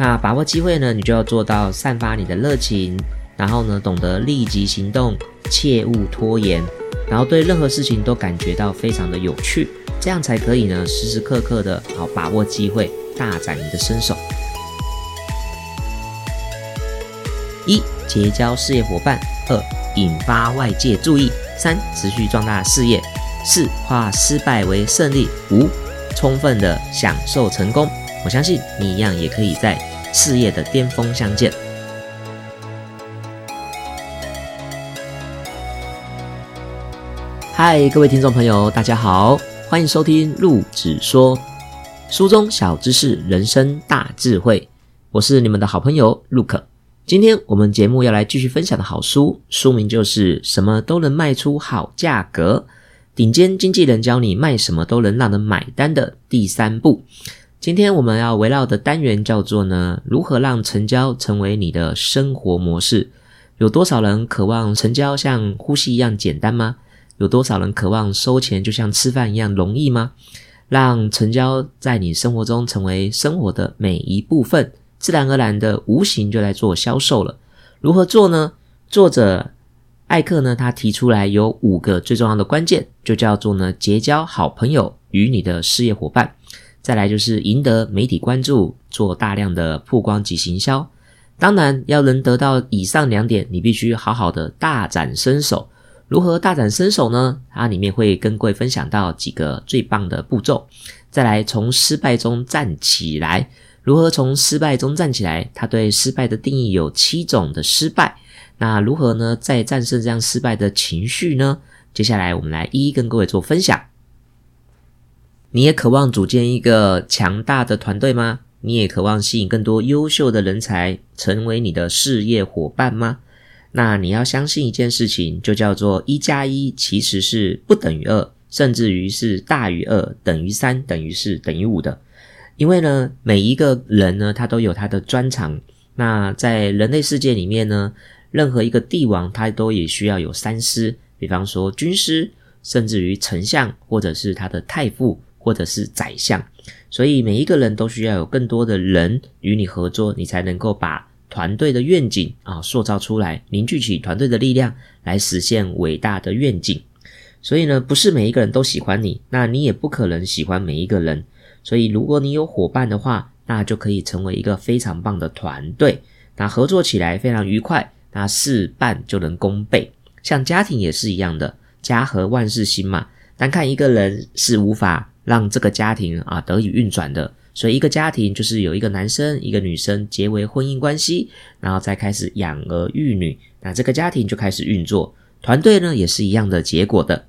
那把握机会呢，你就要做到散发你的热情，然后呢，懂得立即行动，切勿拖延，然后对任何事情都感觉到非常的有趣，这样才可以呢，时时刻刻的好把握机会，大展你的身手。一、结交事业伙伴；二、引发外界注意；三、持续壮大事业；四、化失败为胜利；五、充分的享受成功。我相信你一样也可以在事业的巅峰相见。嗨，各位听众朋友，大家好，欢迎收听陆子说书中小知识，人生大智慧。我是你们的好朋友陆可。今天我们节目要来继续分享的好书，书名就是《什么都能卖出好价格》，顶尖经纪人教你卖什么都能让人买单的第三步。今天我们要围绕的单元叫做呢，如何让成交成为你的生活模式？有多少人渴望成交像呼吸一样简单吗？有多少人渴望收钱就像吃饭一样容易吗？让成交在你生活中成为生活的每一部分，自然而然的无形就来做销售了。如何做呢？作者艾克呢，他提出来有五个最重要的关键，就叫做呢，结交好朋友与你的事业伙伴。再来就是赢得媒体关注，做大量的曝光及行销。当然，要能得到以上两点，你必须好好的大展身手。如何大展身手呢？它里面会跟各位分享到几个最棒的步骤。再来，从失败中站起来。如何从失败中站起来？他对失败的定义有七种的失败。那如何呢？再战胜这样失败的情绪呢？接下来我们来一一跟各位做分享。你也渴望组建一个强大的团队吗？你也渴望吸引更多优秀的人才成为你的事业伙伴吗？那你要相信一件事情，就叫做一加一其实是不等于二，甚至于是大于二、等于三、等于四、等于五的。因为呢，每一个人呢，他都有他的专长。那在人类世界里面呢，任何一个帝王，他都也需要有三师，比方说军师，甚至于丞相，或者是他的太傅。或者是宰相，所以每一个人都需要有更多的人与你合作，你才能够把团队的愿景啊塑造出来，凝聚起团队的力量来实现伟大的愿景。所以呢，不是每一个人都喜欢你，那你也不可能喜欢每一个人。所以，如果你有伙伴的话，那就可以成为一个非常棒的团队，那合作起来非常愉快，那事半就能功倍。像家庭也是一样的，家和万事兴嘛。单看一个人是无法。让这个家庭啊得以运转的，所以一个家庭就是有一个男生一个女生结为婚姻关系，然后再开始养儿育女，那这个家庭就开始运作。团队呢也是一样的结果的。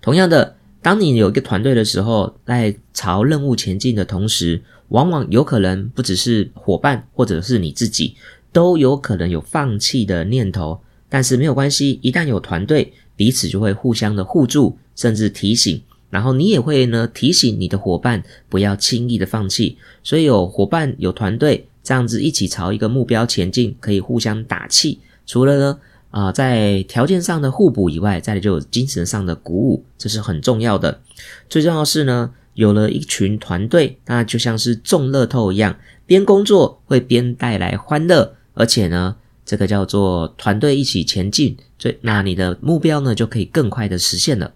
同样的，当你有一个团队的时候，在朝任务前进的同时，往往有可能不只是伙伴或者是你自己，都有可能有放弃的念头。但是没有关系，一旦有团队，彼此就会互相的互助，甚至提醒。然后你也会呢提醒你的伙伴不要轻易的放弃，所以有伙伴有团队这样子一起朝一个目标前进，可以互相打气。除了呢啊在条件上的互补以外，再来就有精神上的鼓舞，这是很重要的。最重要是呢有了一群团队，那就像是中乐透一样，边工作会边带来欢乐，而且呢这个叫做团队一起前进，所以那你的目标呢就可以更快的实现了。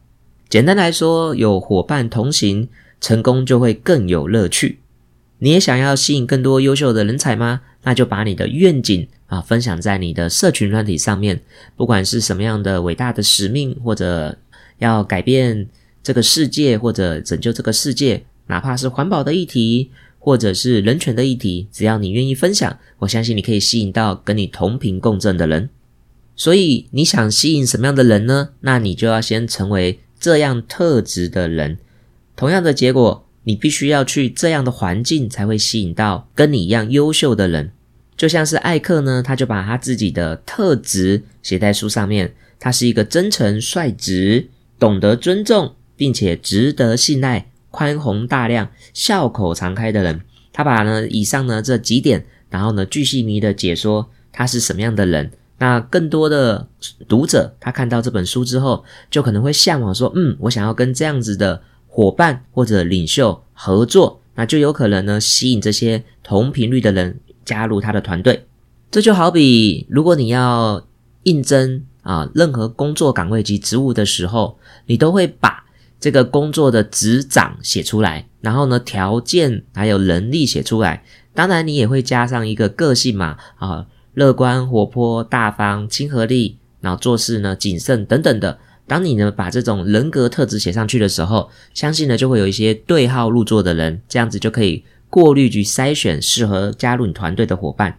简单来说，有伙伴同行，成功就会更有乐趣。你也想要吸引更多优秀的人才吗？那就把你的愿景啊分享在你的社群软体上面。不管是什么样的伟大的使命，或者要改变这个世界，或者拯救这个世界，哪怕是环保的议题，或者是人权的议题，只要你愿意分享，我相信你可以吸引到跟你同频共振的人。所以，你想吸引什么样的人呢？那你就要先成为。这样特质的人，同样的结果，你必须要去这样的环境，才会吸引到跟你一样优秀的人。就像是艾克呢，他就把他自己的特质写在书上面。他是一个真诚、率直、懂得尊重，并且值得信赖、宽宏大量、笑口常开的人。他把呢以上呢这几点，然后呢巨细靡的解说他是什么样的人。那更多的读者，他看到这本书之后，就可能会向往说：“嗯，我想要跟这样子的伙伴或者领袖合作，那就有可能呢吸引这些同频率的人加入他的团队。这就好比，如果你要应征啊任何工作岗位及职务的时候，你都会把这个工作的职掌写出来，然后呢条件还有能力写出来。当然，你也会加上一个个性嘛啊，乐观、活泼、大方、亲和力，然后做事呢谨慎等等的。当你呢把这种人格特质写上去的时候，相信呢就会有一些对号入座的人，这样子就可以过滤去筛选适合加入你团队的伙伴。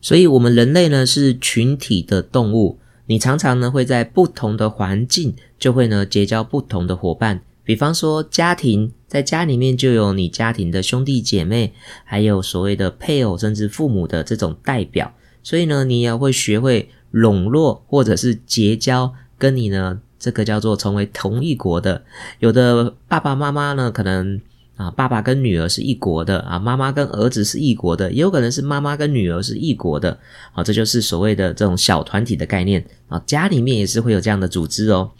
所以，我们人类呢是群体的动物，你常常呢会在不同的环境，就会呢结交不同的伙伴。比方说，家庭在家里面就有你家庭的兄弟姐妹，还有所谓的配偶，甚至父母的这种代表。所以呢，你也会学会笼络或者是结交跟你呢这个叫做成为同一国的。有的爸爸妈妈呢，可能。啊，爸爸跟女儿是一国的啊，妈妈跟儿子是一国的，也有可能是妈妈跟女儿是一国的。好，这就是所谓的这种小团体的概念啊。家里面也是会有这样的组织哦。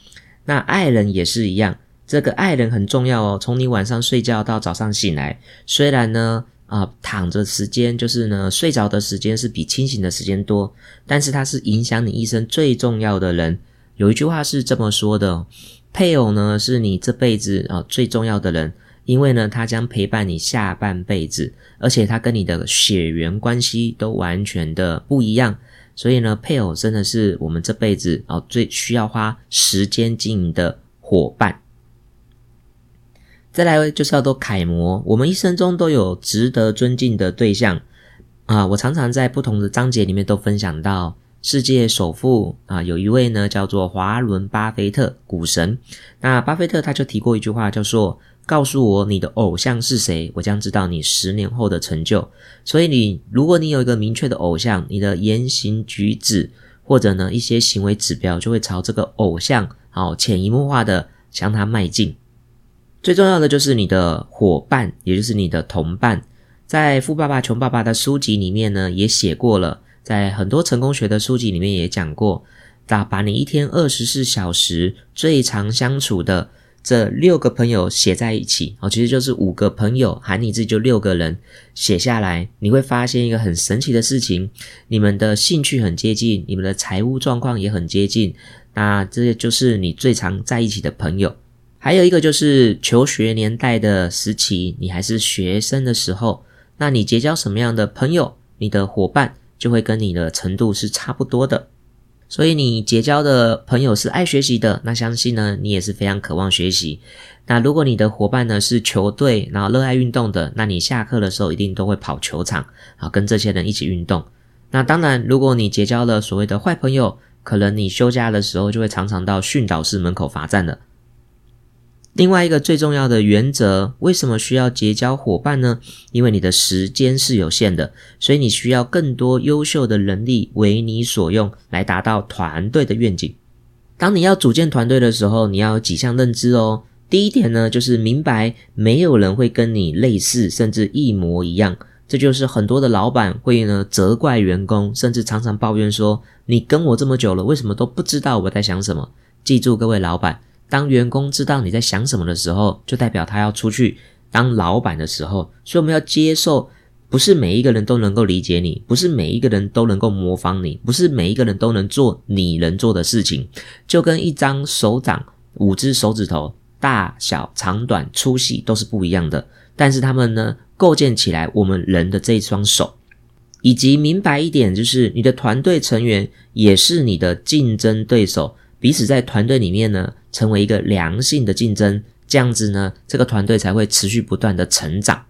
那爱人也是一样，这个爱人很重要哦。从你晚上睡觉到早上醒来，虽然呢啊躺着时间就是呢睡着的时间是比清醒的时间多，但是它是影响你一生最重要的人。有一句话是这么说的：配偶呢是你这辈子啊最重要的人。因为呢，他将陪伴你下半辈子，而且他跟你的血缘关系都完全的不一样，所以呢，配偶真的是我们这辈子哦最需要花时间经营的伙伴。再来就是要做楷模，我们一生中都有值得尊敬的对象啊。我常常在不同的章节里面都分享到，世界首富啊，有一位呢叫做华伦巴菲特，股神。那巴菲特他就提过一句话，叫做。告诉我你的偶像是谁，我将知道你十年后的成就。所以，你如果你有一个明确的偶像，你的言行举止或者呢一些行为指标，就会朝这个偶像好潜移默化的向他迈进。最重要的就是你的伙伴，也就是你的同伴。在《富爸爸穷爸爸》的书籍里面呢，也写过了；在很多成功学的书籍里面也讲过，把把你一天二十四小时最常相处的。这六个朋友写在一起，哦，其实就是五个朋友，喊你自己就六个人写下来，你会发现一个很神奇的事情：你们的兴趣很接近，你们的财务状况也很接近。那这些就是你最常在一起的朋友。还有一个就是求学年代的时期，你还是学生的时候，那你结交什么样的朋友，你的伙伴就会跟你的程度是差不多的。所以你结交的朋友是爱学习的，那相信呢，你也是非常渴望学习。那如果你的伙伴呢是球队，然后热爱运动的，那你下课的时候一定都会跑球场，啊，跟这些人一起运动。那当然，如果你结交了所谓的坏朋友，可能你休假的时候就会常常到训导室门口罚站了。另外一个最重要的原则，为什么需要结交伙伴呢？因为你的时间是有限的，所以你需要更多优秀的能力为你所用，来达到团队的愿景。当你要组建团队的时候，你要有几项认知哦。第一点呢，就是明白没有人会跟你类似，甚至一模一样。这就是很多的老板会呢责怪员工，甚至常常抱怨说：“你跟我这么久了，为什么都不知道我在想什么？”记住，各位老板。当员工知道你在想什么的时候，就代表他要出去当老板的时候。所以我们要接受，不是每一个人都能够理解你，不是每一个人都能够模仿你，不是每一个人都能做你能做的事情。就跟一张手掌、五只手指头大小、长短、粗细都是不一样的，但是他们呢，构建起来我们人的这一双手。以及明白一点，就是你的团队成员也是你的竞争对手。彼此在团队里面呢，成为一个良性的竞争，这样子呢，这个团队才会持续不断的成长。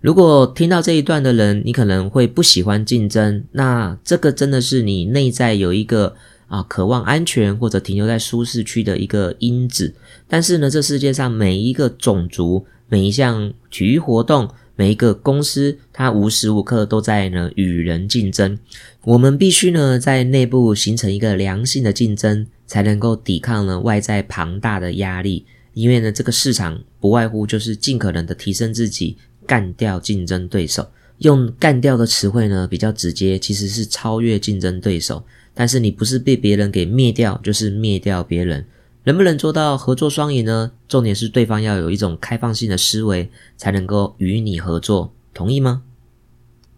如果听到这一段的人，你可能会不喜欢竞争，那这个真的是你内在有一个啊渴望安全或者停留在舒适区的一个因子。但是呢，这世界上每一个种族、每一项体育活动。每一个公司，它无时无刻都在呢与人竞争。我们必须呢在内部形成一个良性的竞争，才能够抵抗呢外在庞大的压力。因为呢这个市场不外乎就是尽可能的提升自己，干掉竞争对手。用干掉的词汇呢比较直接，其实是超越竞争对手。但是你不是被别人给灭掉，就是灭掉别人。能不能做到合作双赢呢？重点是对方要有一种开放性的思维，才能够与你合作，同意吗？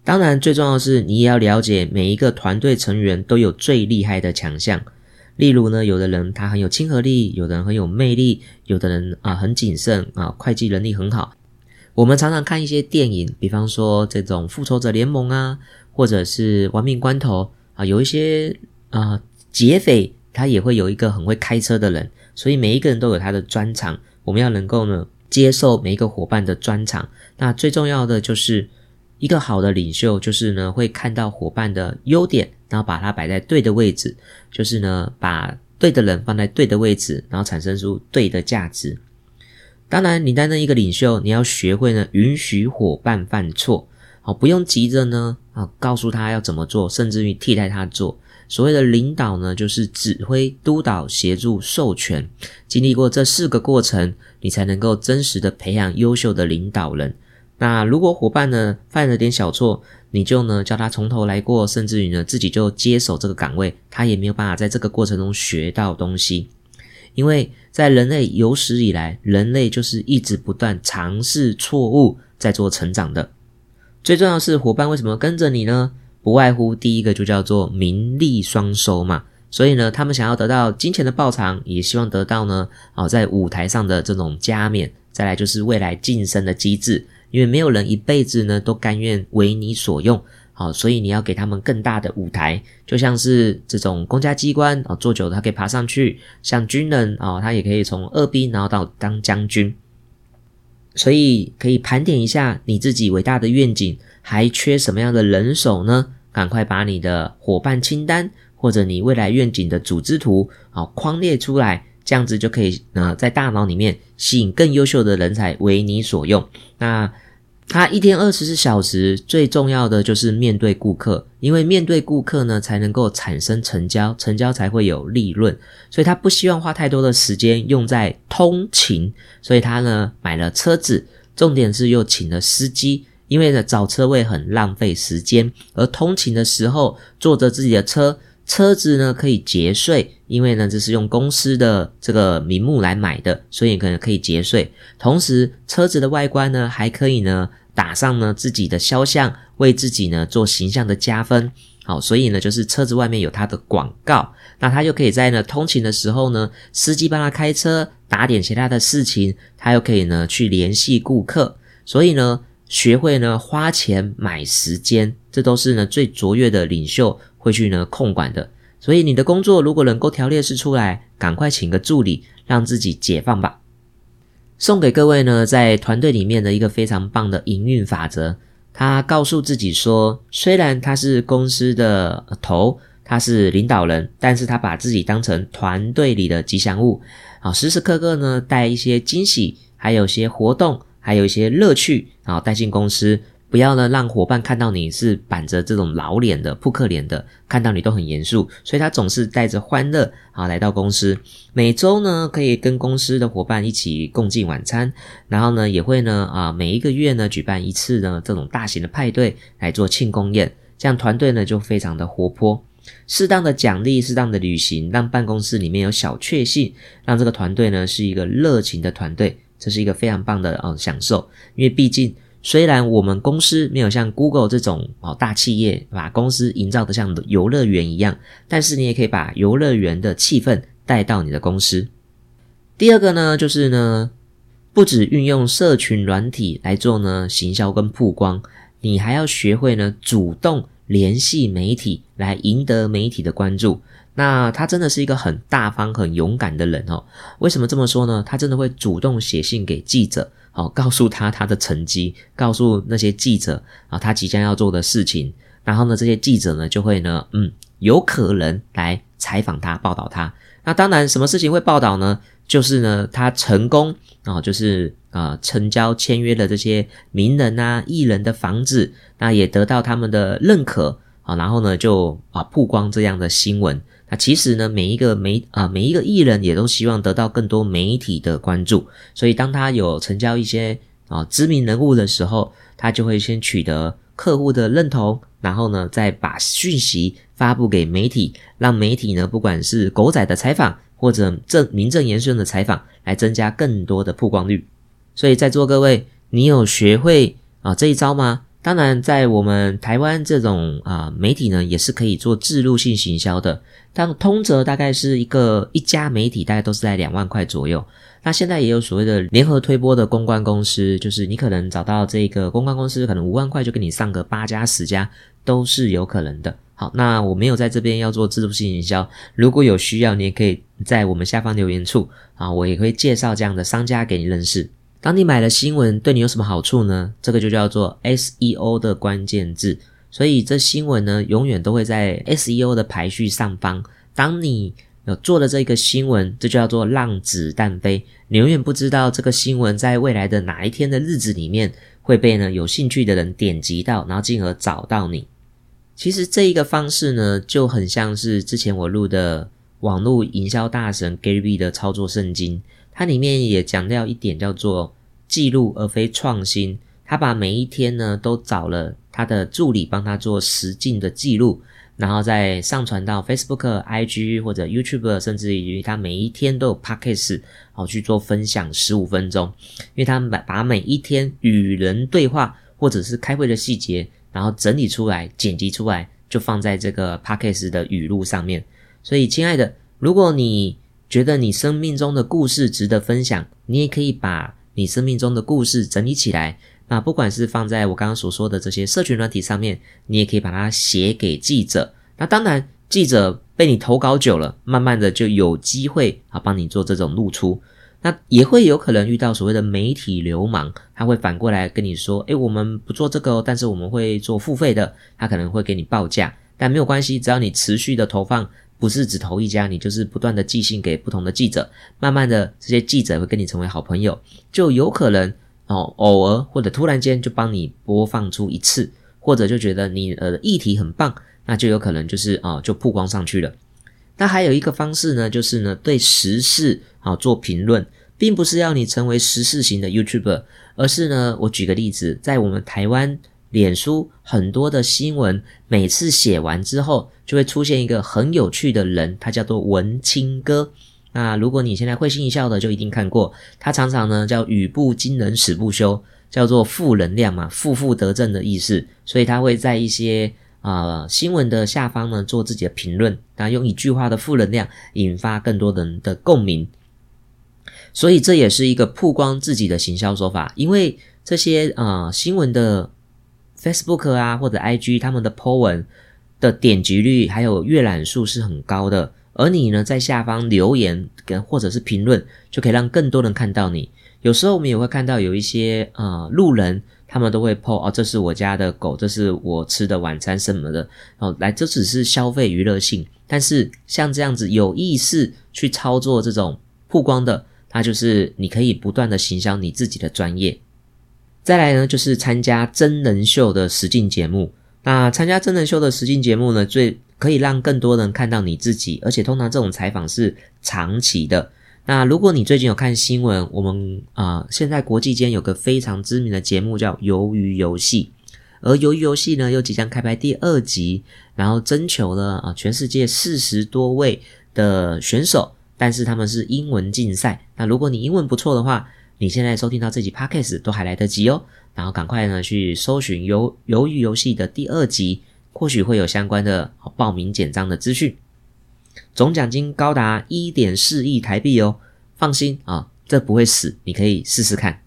当然，最重要的是你也要了解每一个团队成员都有最厉害的强项。例如呢，有的人他很有亲和力，有的人很有魅力，有的人啊很谨慎啊，会计能力很好。我们常常看一些电影，比方说这种复仇者联盟啊，或者是亡命关头啊，有一些啊劫匪。他也会有一个很会开车的人，所以每一个人都有他的专长。我们要能够呢接受每一个伙伴的专长。那最重要的就是一个好的领袖，就是呢会看到伙伴的优点，然后把它摆在对的位置，就是呢把对的人放在对的位置，然后产生出对的价值。当然，你担任一个领袖，你要学会呢允许伙伴犯错，好不用急着呢啊告诉他要怎么做，甚至于替代他做。所谓的领导呢，就是指挥、督导、协助、授权。经历过这四个过程，你才能够真实的培养优秀的领导人。那如果伙伴呢犯了点小错，你就呢叫他从头来过，甚至于呢自己就接手这个岗位，他也没有办法在这个过程中学到东西。因为在人类有史以来，人类就是一直不断尝试错误，在做成长的。最重要是伙伴为什么跟着你呢？不外乎第一个就叫做名利双收嘛，所以呢，他们想要得到金钱的报偿，也希望得到呢，哦，在舞台上的这种加冕，再来就是未来晋升的机制，因为没有人一辈子呢都甘愿为你所用，好，所以你要给他们更大的舞台，就像是这种公家机关啊，做久了他可以爬上去，像军人啊，他也可以从二兵然后到当将军，所以可以盘点一下你自己伟大的愿景。还缺什么样的人手呢？赶快把你的伙伴清单或者你未来愿景的组织图啊框列出来，这样子就可以呃在大脑里面吸引更优秀的人才为你所用。那他一天二十四小时最重要的就是面对顾客，因为面对顾客呢才能够产生成交，成交才会有利润，所以他不希望花太多的时间用在通勤，所以他呢买了车子，重点是又请了司机。因为呢，找车位很浪费时间，而通勤的时候坐着自己的车，车子呢可以节税，因为呢这是用公司的这个名目来买的，所以可能可以节税。同时，车子的外观呢还可以呢打上呢自己的肖像，为自己呢做形象的加分。好，所以呢就是车子外面有它的广告，那他就可以在呢通勤的时候呢，司机帮他开车，打点其他的事情，他又可以呢去联系顾客，所以呢。学会呢花钱买时间，这都是呢最卓越的领袖会去呢控管的。所以你的工作如果能够条列式出来，赶快请个助理，让自己解放吧。送给各位呢，在团队里面的一个非常棒的营运法则。他告诉自己说，虽然他是公司的头，他是领导人，但是他把自己当成团队里的吉祥物，啊，时时刻刻呢带一些惊喜，还有些活动。还有一些乐趣啊，带进公司，不要呢让伙伴看到你是板着这种老脸的扑克脸的，看到你都很严肃，所以他总是带着欢乐啊来到公司。每周呢可以跟公司的伙伴一起共进晚餐，然后呢也会呢啊每一个月呢举办一次呢这种大型的派对来做庆功宴，这样团队呢就非常的活泼。适当的奖励，适当的旅行，让办公室里面有小确幸，让这个团队呢是一个热情的团队。这是一个非常棒的哦享受，因为毕竟虽然我们公司没有像 Google 这种哦大企业把公司营造的像游乐园一样，但是你也可以把游乐园的气氛带到你的公司。第二个呢，就是呢，不止运用社群软体来做呢行销跟曝光，你还要学会呢主动联系媒体，来赢得媒体的关注。那他真的是一个很大方、很勇敢的人哦。为什么这么说呢？他真的会主动写信给记者，哦，告诉他他的成绩，告诉那些记者啊，他即将要做的事情。然后呢，这些记者呢，就会呢，嗯，有可能来采访他、报道他。那当然，什么事情会报道呢？就是呢，他成功啊，就是啊，成交签约了这些名人啊、艺人的房子，那也得到他们的认可啊。然后呢，就啊，曝光这样的新闻。那其实呢，每一个媒啊，每一个艺人也都希望得到更多媒体的关注，所以当他有成交一些啊知名人物的时候，他就会先取得客户的认同，然后呢，再把讯息发布给媒体，让媒体呢，不管是狗仔的采访，或者正名正言顺的采访，来增加更多的曝光率。所以在座各位，你有学会啊这一招吗？当然，在我们台湾这种啊媒体呢，也是可以做自入性行销的。但通则大概是一个一家媒体，大概都是在两万块左右。那现在也有所谓的联合推播的公关公司，就是你可能找到这个公关公司，可能五万块就给你上个八家十家都是有可能的。好，那我没有在这边要做自入性营销，如果有需要，你也可以在我们下方留言处啊，我也会介绍这样的商家给你认识。当你买了新闻，对你有什么好处呢？这个就叫做 SEO 的关键字，所以这新闻呢，永远都会在 SEO 的排序上方。当你有做了这个新闻，这就叫做浪子弹飞。你永远不知道这个新闻在未来的哪一天的日子里面会被呢有兴趣的人点击到，然后进而找到你。其实这一个方式呢，就很像是之前我录的网络营销大神 Gary V 的操作圣经。它里面也强调一点，叫做记录而非创新。他把每一天呢都找了他的助理帮他做实境的记录，然后再上传到 Facebook、IG 或者 YouTube，甚至于他每一天都有 Podcast 好去做分享十五分钟。因为他把把每一天与人对话或者是开会的细节，然后整理出来、剪辑出来，就放在这个 Podcast 的语录上面。所以，亲爱的，如果你觉得你生命中的故事值得分享，你也可以把你生命中的故事整理起来。那不管是放在我刚刚所说的这些社群软体上面，你也可以把它写给记者。那当然，记者被你投稿久了，慢慢的就有机会啊帮你做这种露出。那也会有可能遇到所谓的媒体流氓，他会反过来跟你说：“诶，我们不做这个，哦但是我们会做付费的。”他可能会给你报价，但没有关系，只要你持续的投放。不是只投一家，你就是不断的寄信给不同的记者，慢慢的这些记者会跟你成为好朋友，就有可能哦，偶尔或者突然间就帮你播放出一次，或者就觉得你呃议题很棒，那就有可能就是啊就曝光上去了。那还有一个方式呢，就是呢对时事啊做评论，并不是要你成为时事型的 YouTuber，而是呢我举个例子，在我们台湾。脸书很多的新闻，每次写完之后，就会出现一个很有趣的人，他叫做文青哥。那如果你现在会心一笑的，就一定看过。他常常呢叫语不惊人死不休，叫做负能量嘛，负负得正的意思。所以他会在一些啊新闻的下方呢做自己的评论，那用一句话的负能量引发更多人的共鸣。所以这也是一个曝光自己的行销手法，因为这些啊新闻的。Facebook 啊，或者 IG，他们的 po 文的点击率还有阅览数是很高的，而你呢，在下方留言跟或者是评论，就可以让更多人看到你。有时候我们也会看到有一些呃路人，他们都会 po 哦，这是我家的狗，这是我吃的晚餐什么的，哦，来这只是消费娱乐性。但是像这样子有意识去操作这种曝光的，它就是你可以不断的行销你自己的专业。再来呢，就是参加真人秀的实境节目。那参加真人秀的实境节目呢，最可以让更多人看到你自己，而且通常这种采访是长期的。那如果你最近有看新闻，我们啊，现在国际间有个非常知名的节目叫《鱿鱼游戏》，而《鱿鱼游戏》呢又即将开拍第二集，然后征求了啊全世界四十多位的选手，但是他们是英文竞赛。那如果你英文不错的话，你现在收听到这集 podcast 都还来得及哦，然后赶快呢去搜寻《鱿鱿鱼游戏》的第二集，或许会有相关的报名简章的资讯。总奖金高达一点四亿台币哦，放心啊，这不会死，你可以试试看。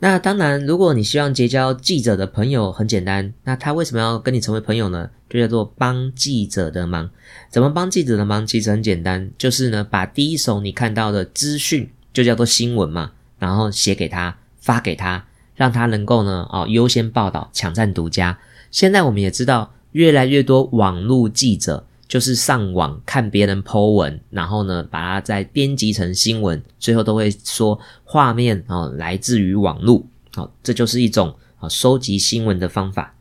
那当然，如果你希望结交记者的朋友，很简单，那他为什么要跟你成为朋友呢？就叫做帮记者的忙。怎么帮记者的忙？其实很简单，就是呢把第一手你看到的资讯。就叫做新闻嘛，然后写给他，发给他，让他能够呢，哦，优先报道，抢占独家。现在我们也知道，越来越多网络记者就是上网看别人 Po 文，然后呢，把它再编辑成新闻，最后都会说画面哦来自于网络，好，这就是一种啊收集新闻的方法。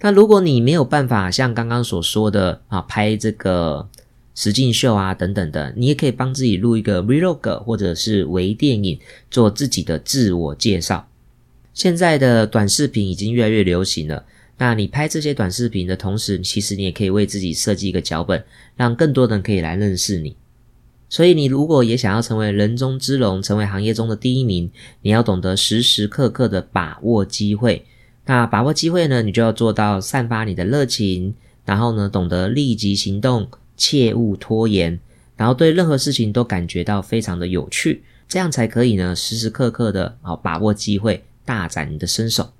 那如果你没有办法像刚刚所说的啊拍这个。实境秀啊，等等的，你也可以帮自己录一个 vlog 或者是微电影，做自己的自我介绍。现在的短视频已经越来越流行了，那你拍这些短视频的同时，其实你也可以为自己设计一个脚本，让更多人可以来认识你。所以，你如果也想要成为人中之龙，成为行业中的第一名，你要懂得时时刻刻的把握机会。那把握机会呢，你就要做到散发你的热情，然后呢，懂得立即行动，切勿拖延，然后对任何事情都感觉到非常的有趣，这样才可以呢，时时刻刻的啊把握机会，大展你的身手。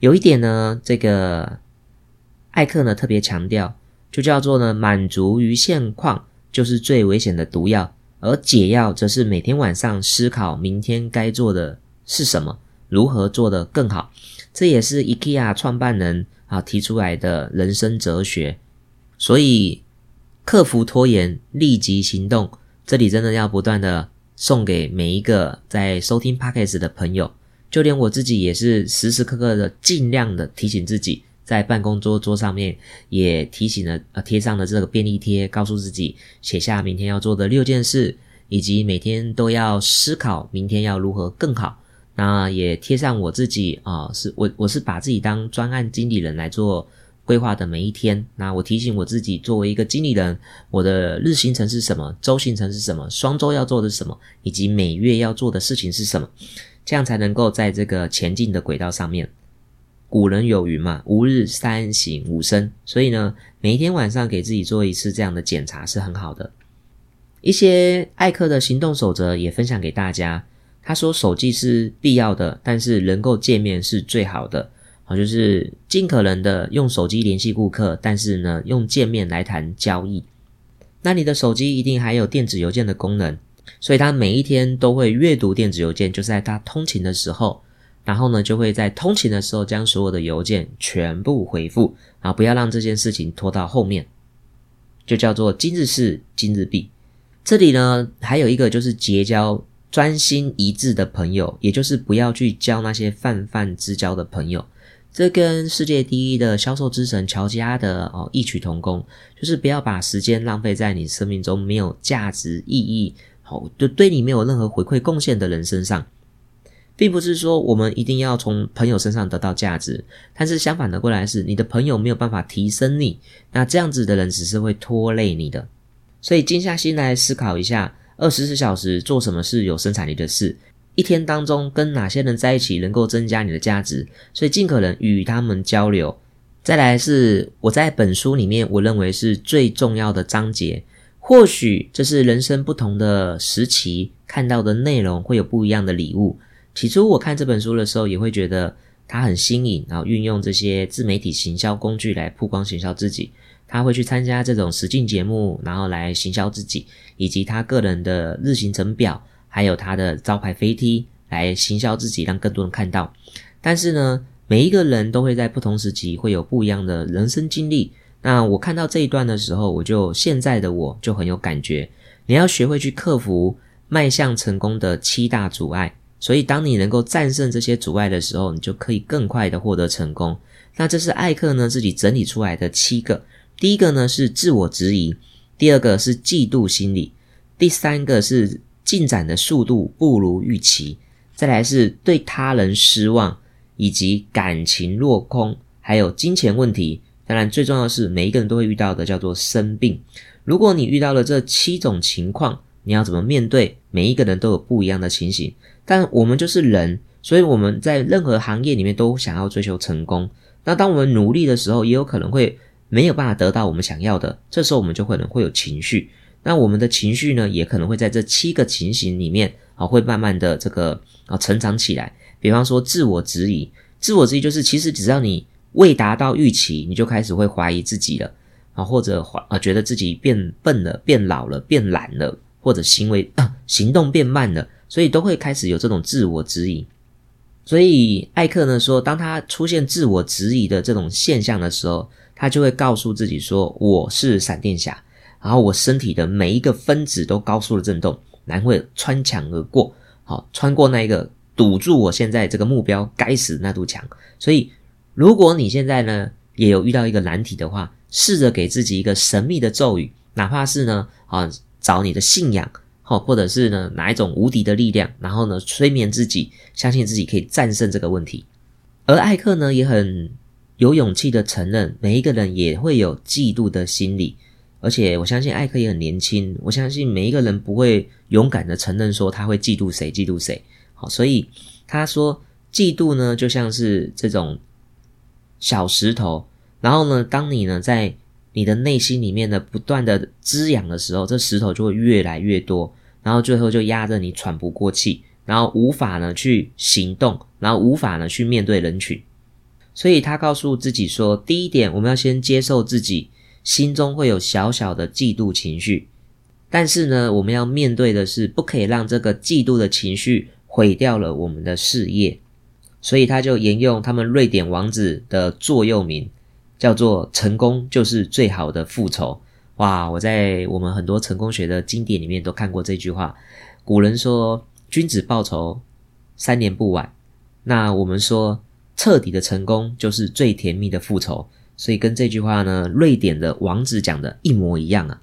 有一点呢，这个艾克呢特别强调，就叫做呢满足于现况。就是最危险的毒药，而解药则是每天晚上思考明天该做的是什么，如何做得更好。这也是 IKEA 创办人啊提出来的人生哲学。所以，克服拖延，立即行动。这里真的要不断的送给每一个在收听 Podcast 的朋友，就连我自己也是时时刻刻的尽量的提醒自己。在办公桌桌上面也提醒了，呃，贴上了这个便利贴，告诉自己写下明天要做的六件事，以及每天都要思考明天要如何更好。那也贴上我自己啊，是我我是把自己当专案经理人来做规划的每一天。那我提醒我自己，作为一个经理人，我的日行程是什么，周行程是什么，双周要做的是什么，以及每月要做的事情是什么，这样才能够在这个前进的轨道上面。古人有云嘛，吾日三省吾身，所以呢，每一天晚上给自己做一次这样的检查是很好的。一些艾克的行动守则也分享给大家。他说，手机是必要的，但是能够见面是最好的。好，就是尽可能的用手机联系顾客，但是呢，用见面来谈交易。那你的手机一定还有电子邮件的功能，所以他每一天都会阅读电子邮件，就是在他通勤的时候。然后呢，就会在通勤的时候将所有的邮件全部回复，啊，不要让这件事情拖到后面，就叫做今日事今日毕。这里呢，还有一个就是结交专心一致的朋友，也就是不要去交那些泛泛之交的朋友。这跟世界第一的销售之神乔家的哦异曲同工，就是不要把时间浪费在你生命中没有价值意义，好，就对你没有任何回馈贡献的人身上。并不是说我们一定要从朋友身上得到价值，但是相反的过来是，你的朋友没有办法提升你，那这样子的人只是会拖累你的。所以静下心来思考一下，二十四小时做什么是有生产力的事？一天当中跟哪些人在一起能够增加你的价值？所以尽可能与他们交流。再来是我在本书里面我认为是最重要的章节，或许这是人生不同的时期看到的内容会有不一样的礼物。起初我看这本书的时候，也会觉得它很新颖，然后运用这些自媒体行销工具来曝光行销自己。他会去参加这种实境节目，然后来行销自己，以及他个人的日行程表，还有他的招牌飞踢来行销自己，让更多人看到。但是呢，每一个人都会在不同时期会有不一样的人生经历。那我看到这一段的时候，我就现在的我就很有感觉。你要学会去克服迈向成功的七大阻碍。所以，当你能够战胜这些阻碍的时候，你就可以更快的获得成功。那这是艾克呢自己整理出来的七个。第一个呢是自我质疑，第二个是嫉妒心理，第三个是进展的速度不如预期，再来是对他人失望，以及感情落空，还有金钱问题。当然，最重要的是每一个人都会遇到的叫做生病。如果你遇到了这七种情况，你要怎么面对？每一个人都有不一样的情形。但我们就是人，所以我们在任何行业里面都想要追求成功。那当我们努力的时候，也有可能会没有办法得到我们想要的。这时候我们就可能会有情绪。那我们的情绪呢，也可能会在这七个情形里面啊，会慢慢的这个啊成长起来。比方说自我质疑，自我质疑就是其实只要你未达到预期，你就开始会怀疑自己了啊，或者怀啊觉得自己变笨了、变老了、变懒了，或者行为啊行动变慢了。所以都会开始有这种自我质疑，所以艾克呢说，当他出现自我质疑的这种现象的时候，他就会告诉自己说：“我是闪电侠，然后我身体的每一个分子都高速的震动，然后会穿墙而过，好穿过那一个堵住我现在这个目标该死的那堵墙。”所以，如果你现在呢也有遇到一个难题的话，试着给自己一个神秘的咒语，哪怕是呢啊找你的信仰。哦，或者是呢，哪一种无敌的力量，然后呢，催眠自己，相信自己可以战胜这个问题。而艾克呢，也很有勇气的承认，每一个人也会有嫉妒的心理，而且我相信艾克也很年轻，我相信每一个人不会勇敢的承认说他会嫉妒谁，嫉妒谁。好，所以他说，嫉妒呢就像是这种小石头，然后呢，当你呢在你的内心里面呢不断的滋养的时候，这石头就会越来越多，然后最后就压着你喘不过气，然后无法呢去行动，然后无法呢去面对人群。所以他告诉自己说，第一点，我们要先接受自己。心中会有小小的嫉妒情绪，但是呢，我们要面对的是，不可以让这个嫉妒的情绪毁掉了我们的事业。所以他就沿用他们瑞典王子的座右铭，叫做“成功就是最好的复仇”。哇！我在我们很多成功学的经典里面都看过这句话。古人说“君子报仇，三年不晚”，那我们说彻底的成功就是最甜蜜的复仇。所以跟这句话呢，瑞典的王子讲的一模一样啊。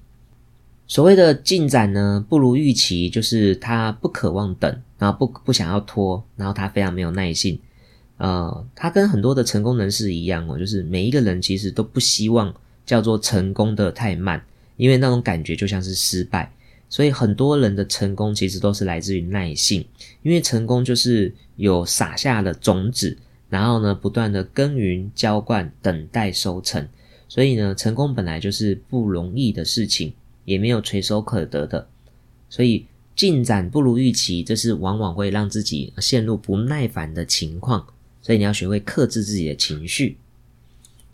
所谓的进展呢不如预期，就是他不渴望等，然后不不想要拖，然后他非常没有耐性。呃，他跟很多的成功人士一样哦，就是每一个人其实都不希望叫做成功的太慢，因为那种感觉就像是失败。所以很多人的成功其实都是来自于耐性，因为成功就是有撒下了种子。然后呢，不断的耕耘、浇灌、等待收成，所以呢，成功本来就是不容易的事情，也没有垂手可得的。所以进展不如预期，这是往往会让自己陷入不耐烦的情况。所以你要学会克制自己的情绪。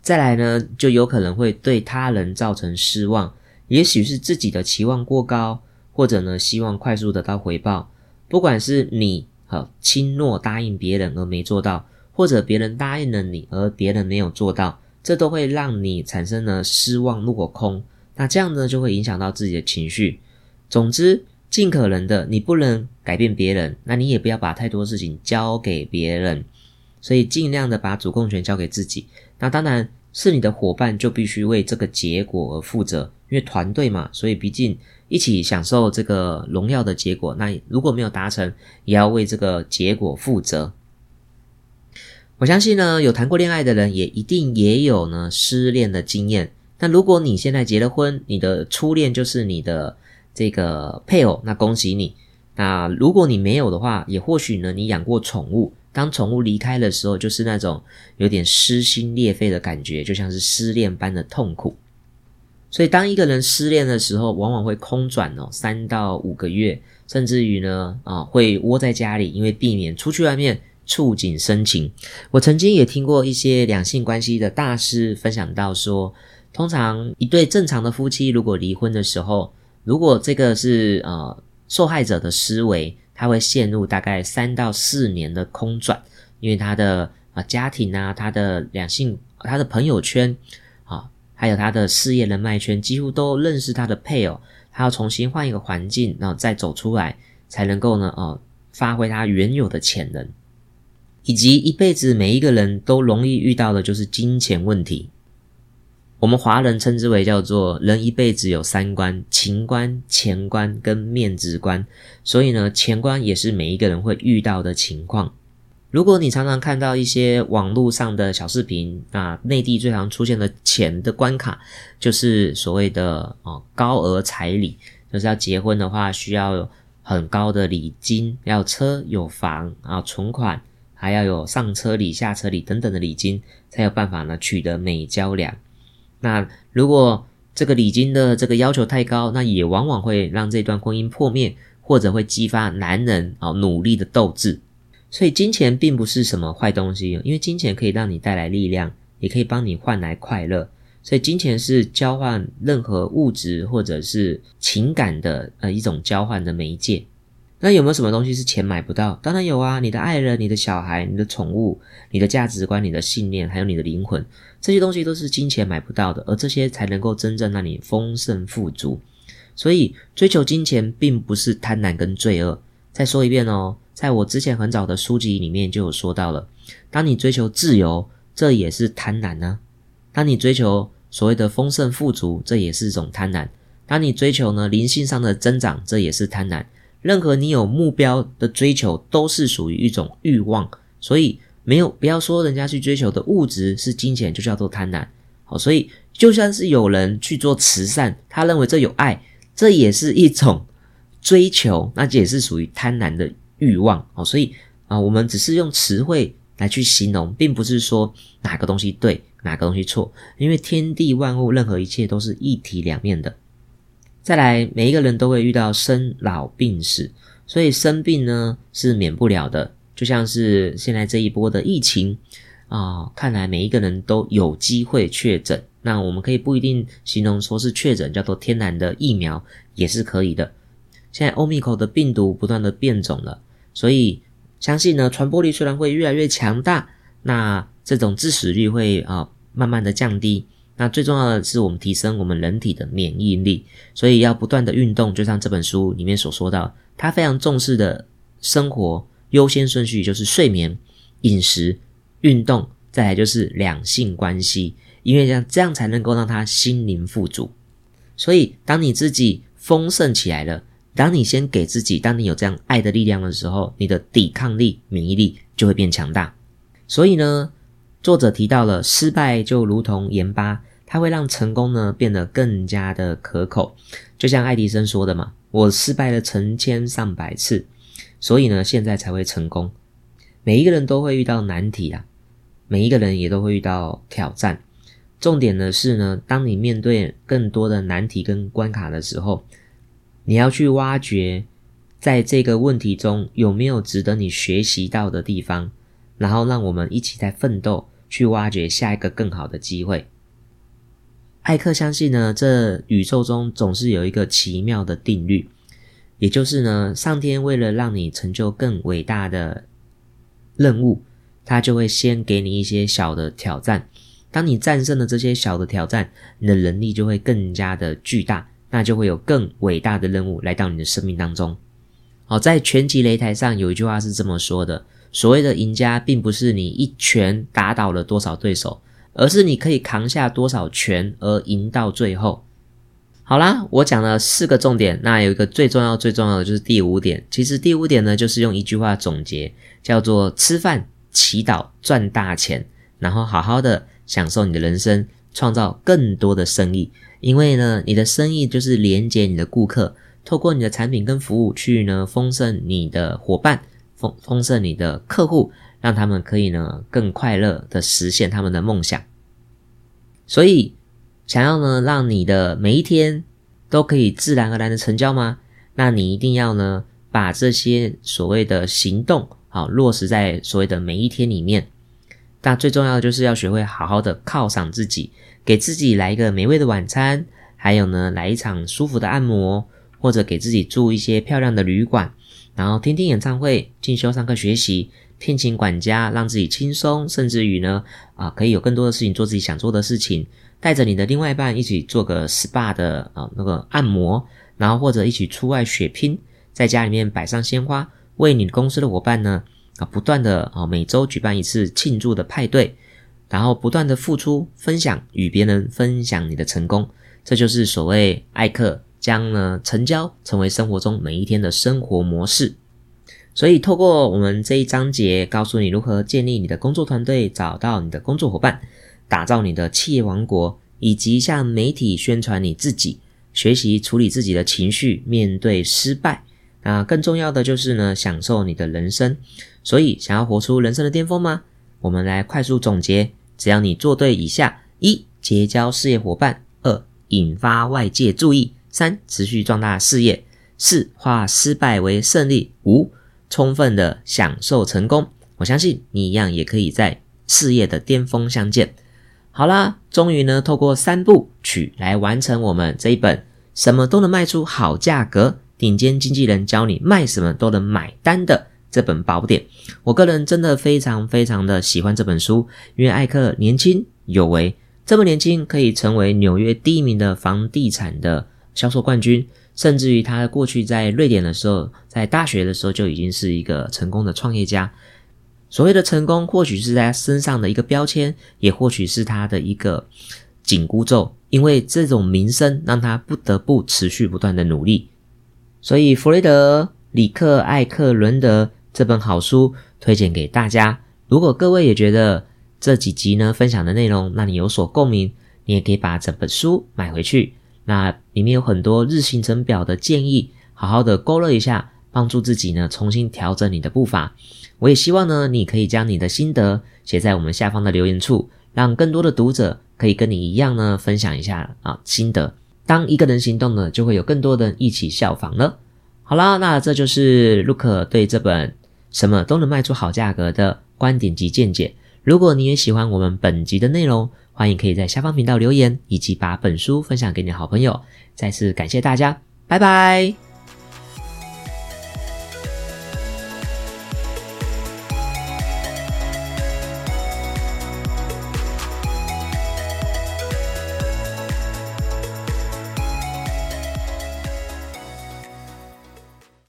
再来呢，就有可能会对他人造成失望，也许是自己的期望过高，或者呢，希望快速得到回报。不管是你和轻诺答应别人而没做到。或者别人答应了你，而别人没有做到，这都会让你产生了失望落空。那这样呢，就会影响到自己的情绪。总之，尽可能的，你不能改变别人，那你也不要把太多事情交给别人。所以，尽量的把主控权交给自己。那当然是你的伙伴，就必须为这个结果而负责，因为团队嘛，所以毕竟一起享受这个荣耀的结果。那如果没有达成，也要为这个结果负责。我相信呢，有谈过恋爱的人也一定也有呢失恋的经验。那如果你现在结了婚，你的初恋就是你的这个配偶，那恭喜你。那如果你没有的话，也或许呢，你养过宠物，当宠物离开的时候，就是那种有点撕心裂肺的感觉，就像是失恋般的痛苦。所以，当一个人失恋的时候，往往会空转哦三到五个月，甚至于呢啊会窝在家里，因为避免出去外面。触景生情，我曾经也听过一些两性关系的大师分享到说，通常一对正常的夫妻如果离婚的时候，如果这个是呃受害者的思维，他会陷入大概三到四年的空转，因为他的啊家庭啊，他的两性，他的朋友圈啊，还有他的事业人脉圈，几乎都认识他的配偶，他要重新换一个环境，然后再走出来，才能够呢呃发挥他原有的潜能。以及一辈子每一个人都容易遇到的就是金钱问题。我们华人称之为叫做人一辈子有三关：情关、钱关跟面子关。所以呢，钱关也是每一个人会遇到的情况。如果你常常看到一些网络上的小视频啊，内地最常出现的钱的关卡，就是所谓的哦高额彩礼，就是要结婚的话需要很高的礼金，要车有房啊存款。还要有上车礼、下车礼等等的礼金，才有办法呢取得美娇娘。那如果这个礼金的这个要求太高，那也往往会让这段婚姻破灭，或者会激发男人啊努力的斗志。所以金钱并不是什么坏东西，因为金钱可以让你带来力量，也可以帮你换来快乐。所以金钱是交换任何物质或者是情感的呃一种交换的媒介。那有没有什么东西是钱买不到？当然有啊！你的爱人、你的小孩、你的宠物、你的价值观、你的信念，还有你的灵魂，这些东西都是金钱买不到的，而这些才能够真正让你丰盛富足。所以，追求金钱并不是贪婪跟罪恶。再说一遍哦，在我之前很早的书籍里面就有说到了：当你追求自由，这也是贪婪呢；当你追求所谓的丰盛富足，这也是一种贪婪；当你追求呢灵性上的增长，这也是贪婪。任何你有目标的追求，都是属于一种欲望，所以没有不要说人家去追求的物质是金钱，就叫做贪婪。好，所以就算是有人去做慈善，他认为这有爱，这也是一种追求，那这也是属于贪婪的欲望。哦，所以啊，我们只是用词汇来去形容，并不是说哪个东西对，哪个东西错，因为天地万物，任何一切都是一体两面的。再来，每一个人都会遇到生老病死，所以生病呢是免不了的。就像是现在这一波的疫情啊，看来每一个人都有机会确诊。那我们可以不一定形容说是确诊，叫做天然的疫苗也是可以的。现在欧米克的病毒不断的变种了，所以相信呢，传播力虽然会越来越强大，那这种致死率会啊慢慢的降低。那最重要的是，我们提升我们人体的免疫力，所以要不断的运动。就像这本书里面所说到，他非常重视的生活优先顺序就是睡眠、饮食、运动，再来就是两性关系，因为这样这样才能够让他心灵富足。所以，当你自己丰盛起来了，当你先给自己，当你有这样爱的力量的时候，你的抵抗力、免疫力就会变强大。所以呢。作者提到了，失败就如同盐巴，它会让成功呢变得更加的可口。就像爱迪生说的嘛，我失败了成千上百次，所以呢现在才会成功。每一个人都会遇到难题啊，每一个人也都会遇到挑战。重点的是呢，当你面对更多的难题跟关卡的时候，你要去挖掘，在这个问题中有没有值得你学习到的地方，然后让我们一起在奋斗。去挖掘下一个更好的机会。艾克相信呢，这宇宙中总是有一个奇妙的定律，也就是呢，上天为了让你成就更伟大的任务，他就会先给你一些小的挑战。当你战胜了这些小的挑战，你的能力就会更加的巨大，那就会有更伟大的任务来到你的生命当中。好，在拳击擂台上有一句话是这么说的。所谓的赢家，并不是你一拳打倒了多少对手，而是你可以扛下多少拳而赢到最后。好啦，我讲了四个重点，那有一个最重要、最重要的就是第五点。其实第五点呢，就是用一句话总结，叫做“吃饭、祈祷、赚大钱”，然后好好的享受你的人生，创造更多的生意。因为呢，你的生意就是连接你的顾客，透过你的产品跟服务去呢丰盛你的伙伴。丰丰盛你的客户，让他们可以呢更快乐的实现他们的梦想。所以，想要呢让你的每一天都可以自然而然的成交吗？那你一定要呢把这些所谓的行动好落实在所谓的每一天里面。那最重要的就是要学会好好的犒赏自己，给自己来一个美味的晚餐，还有呢来一场舒服的按摩，或者给自己住一些漂亮的旅馆。然后听听演唱会、进修、上课、学习，聘请管家，让自己轻松，甚至于呢，啊，可以有更多的事情做自己想做的事情。带着你的另外一半一起做个 SPA 的啊那个按摩，然后或者一起出外血拼，在家里面摆上鲜花，为你公司的伙伴呢啊不断的啊每周举办一次庆祝的派对，然后不断的付出、分享，与别人分享你的成功，这就是所谓爱客。将呢成交成为生活中每一天的生活模式，所以透过我们这一章节，告诉你如何建立你的工作团队，找到你的工作伙伴，打造你的企业王国，以及向媒体宣传你自己，学习处理自己的情绪，面对失败。那更重要的就是呢，享受你的人生。所以，想要活出人生的巅峰吗？我们来快速总结：只要你做对以下一，结交事业伙伴；二，引发外界注意。三、持续壮大事业；四、化失败为胜利；五、充分的享受成功。我相信你一样也可以在事业的巅峰相见。好啦，终于呢，透过三部曲来完成我们这一本什么都能卖出好价格，顶尖经纪人教你卖什么都能买单的这本宝典。我个人真的非常非常的喜欢这本书，因为艾克年轻有为，这么年轻可以成为纽约第一名的房地产的。销售冠军，甚至于他过去在瑞典的时候，在大学的时候就已经是一个成功的创业家。所谓的成功，或许是在他身上的一个标签，也或许是他的一个紧箍咒，因为这种名声让他不得不持续不断的努力。所以，弗雷德·里克·艾克伦德这本好书推荐给大家。如果各位也觉得这几集呢分享的内容让你有所共鸣，你也可以把整本书买回去。那里面有很多日行程表的建议，好好的勾勒一下，帮助自己呢重新调整你的步伐。我也希望呢，你可以将你的心得写在我们下方的留言处，让更多的读者可以跟你一样呢分享一下啊心得。当一个人行动呢，就会有更多人一起效仿了。好啦，那这就是 Look 对这本什么都能卖出好价格的观点及见解。如果你也喜欢我们本集的内容，欢迎可以在下方频道留言，以及把本书分享给你的好朋友。再次感谢大家，拜拜。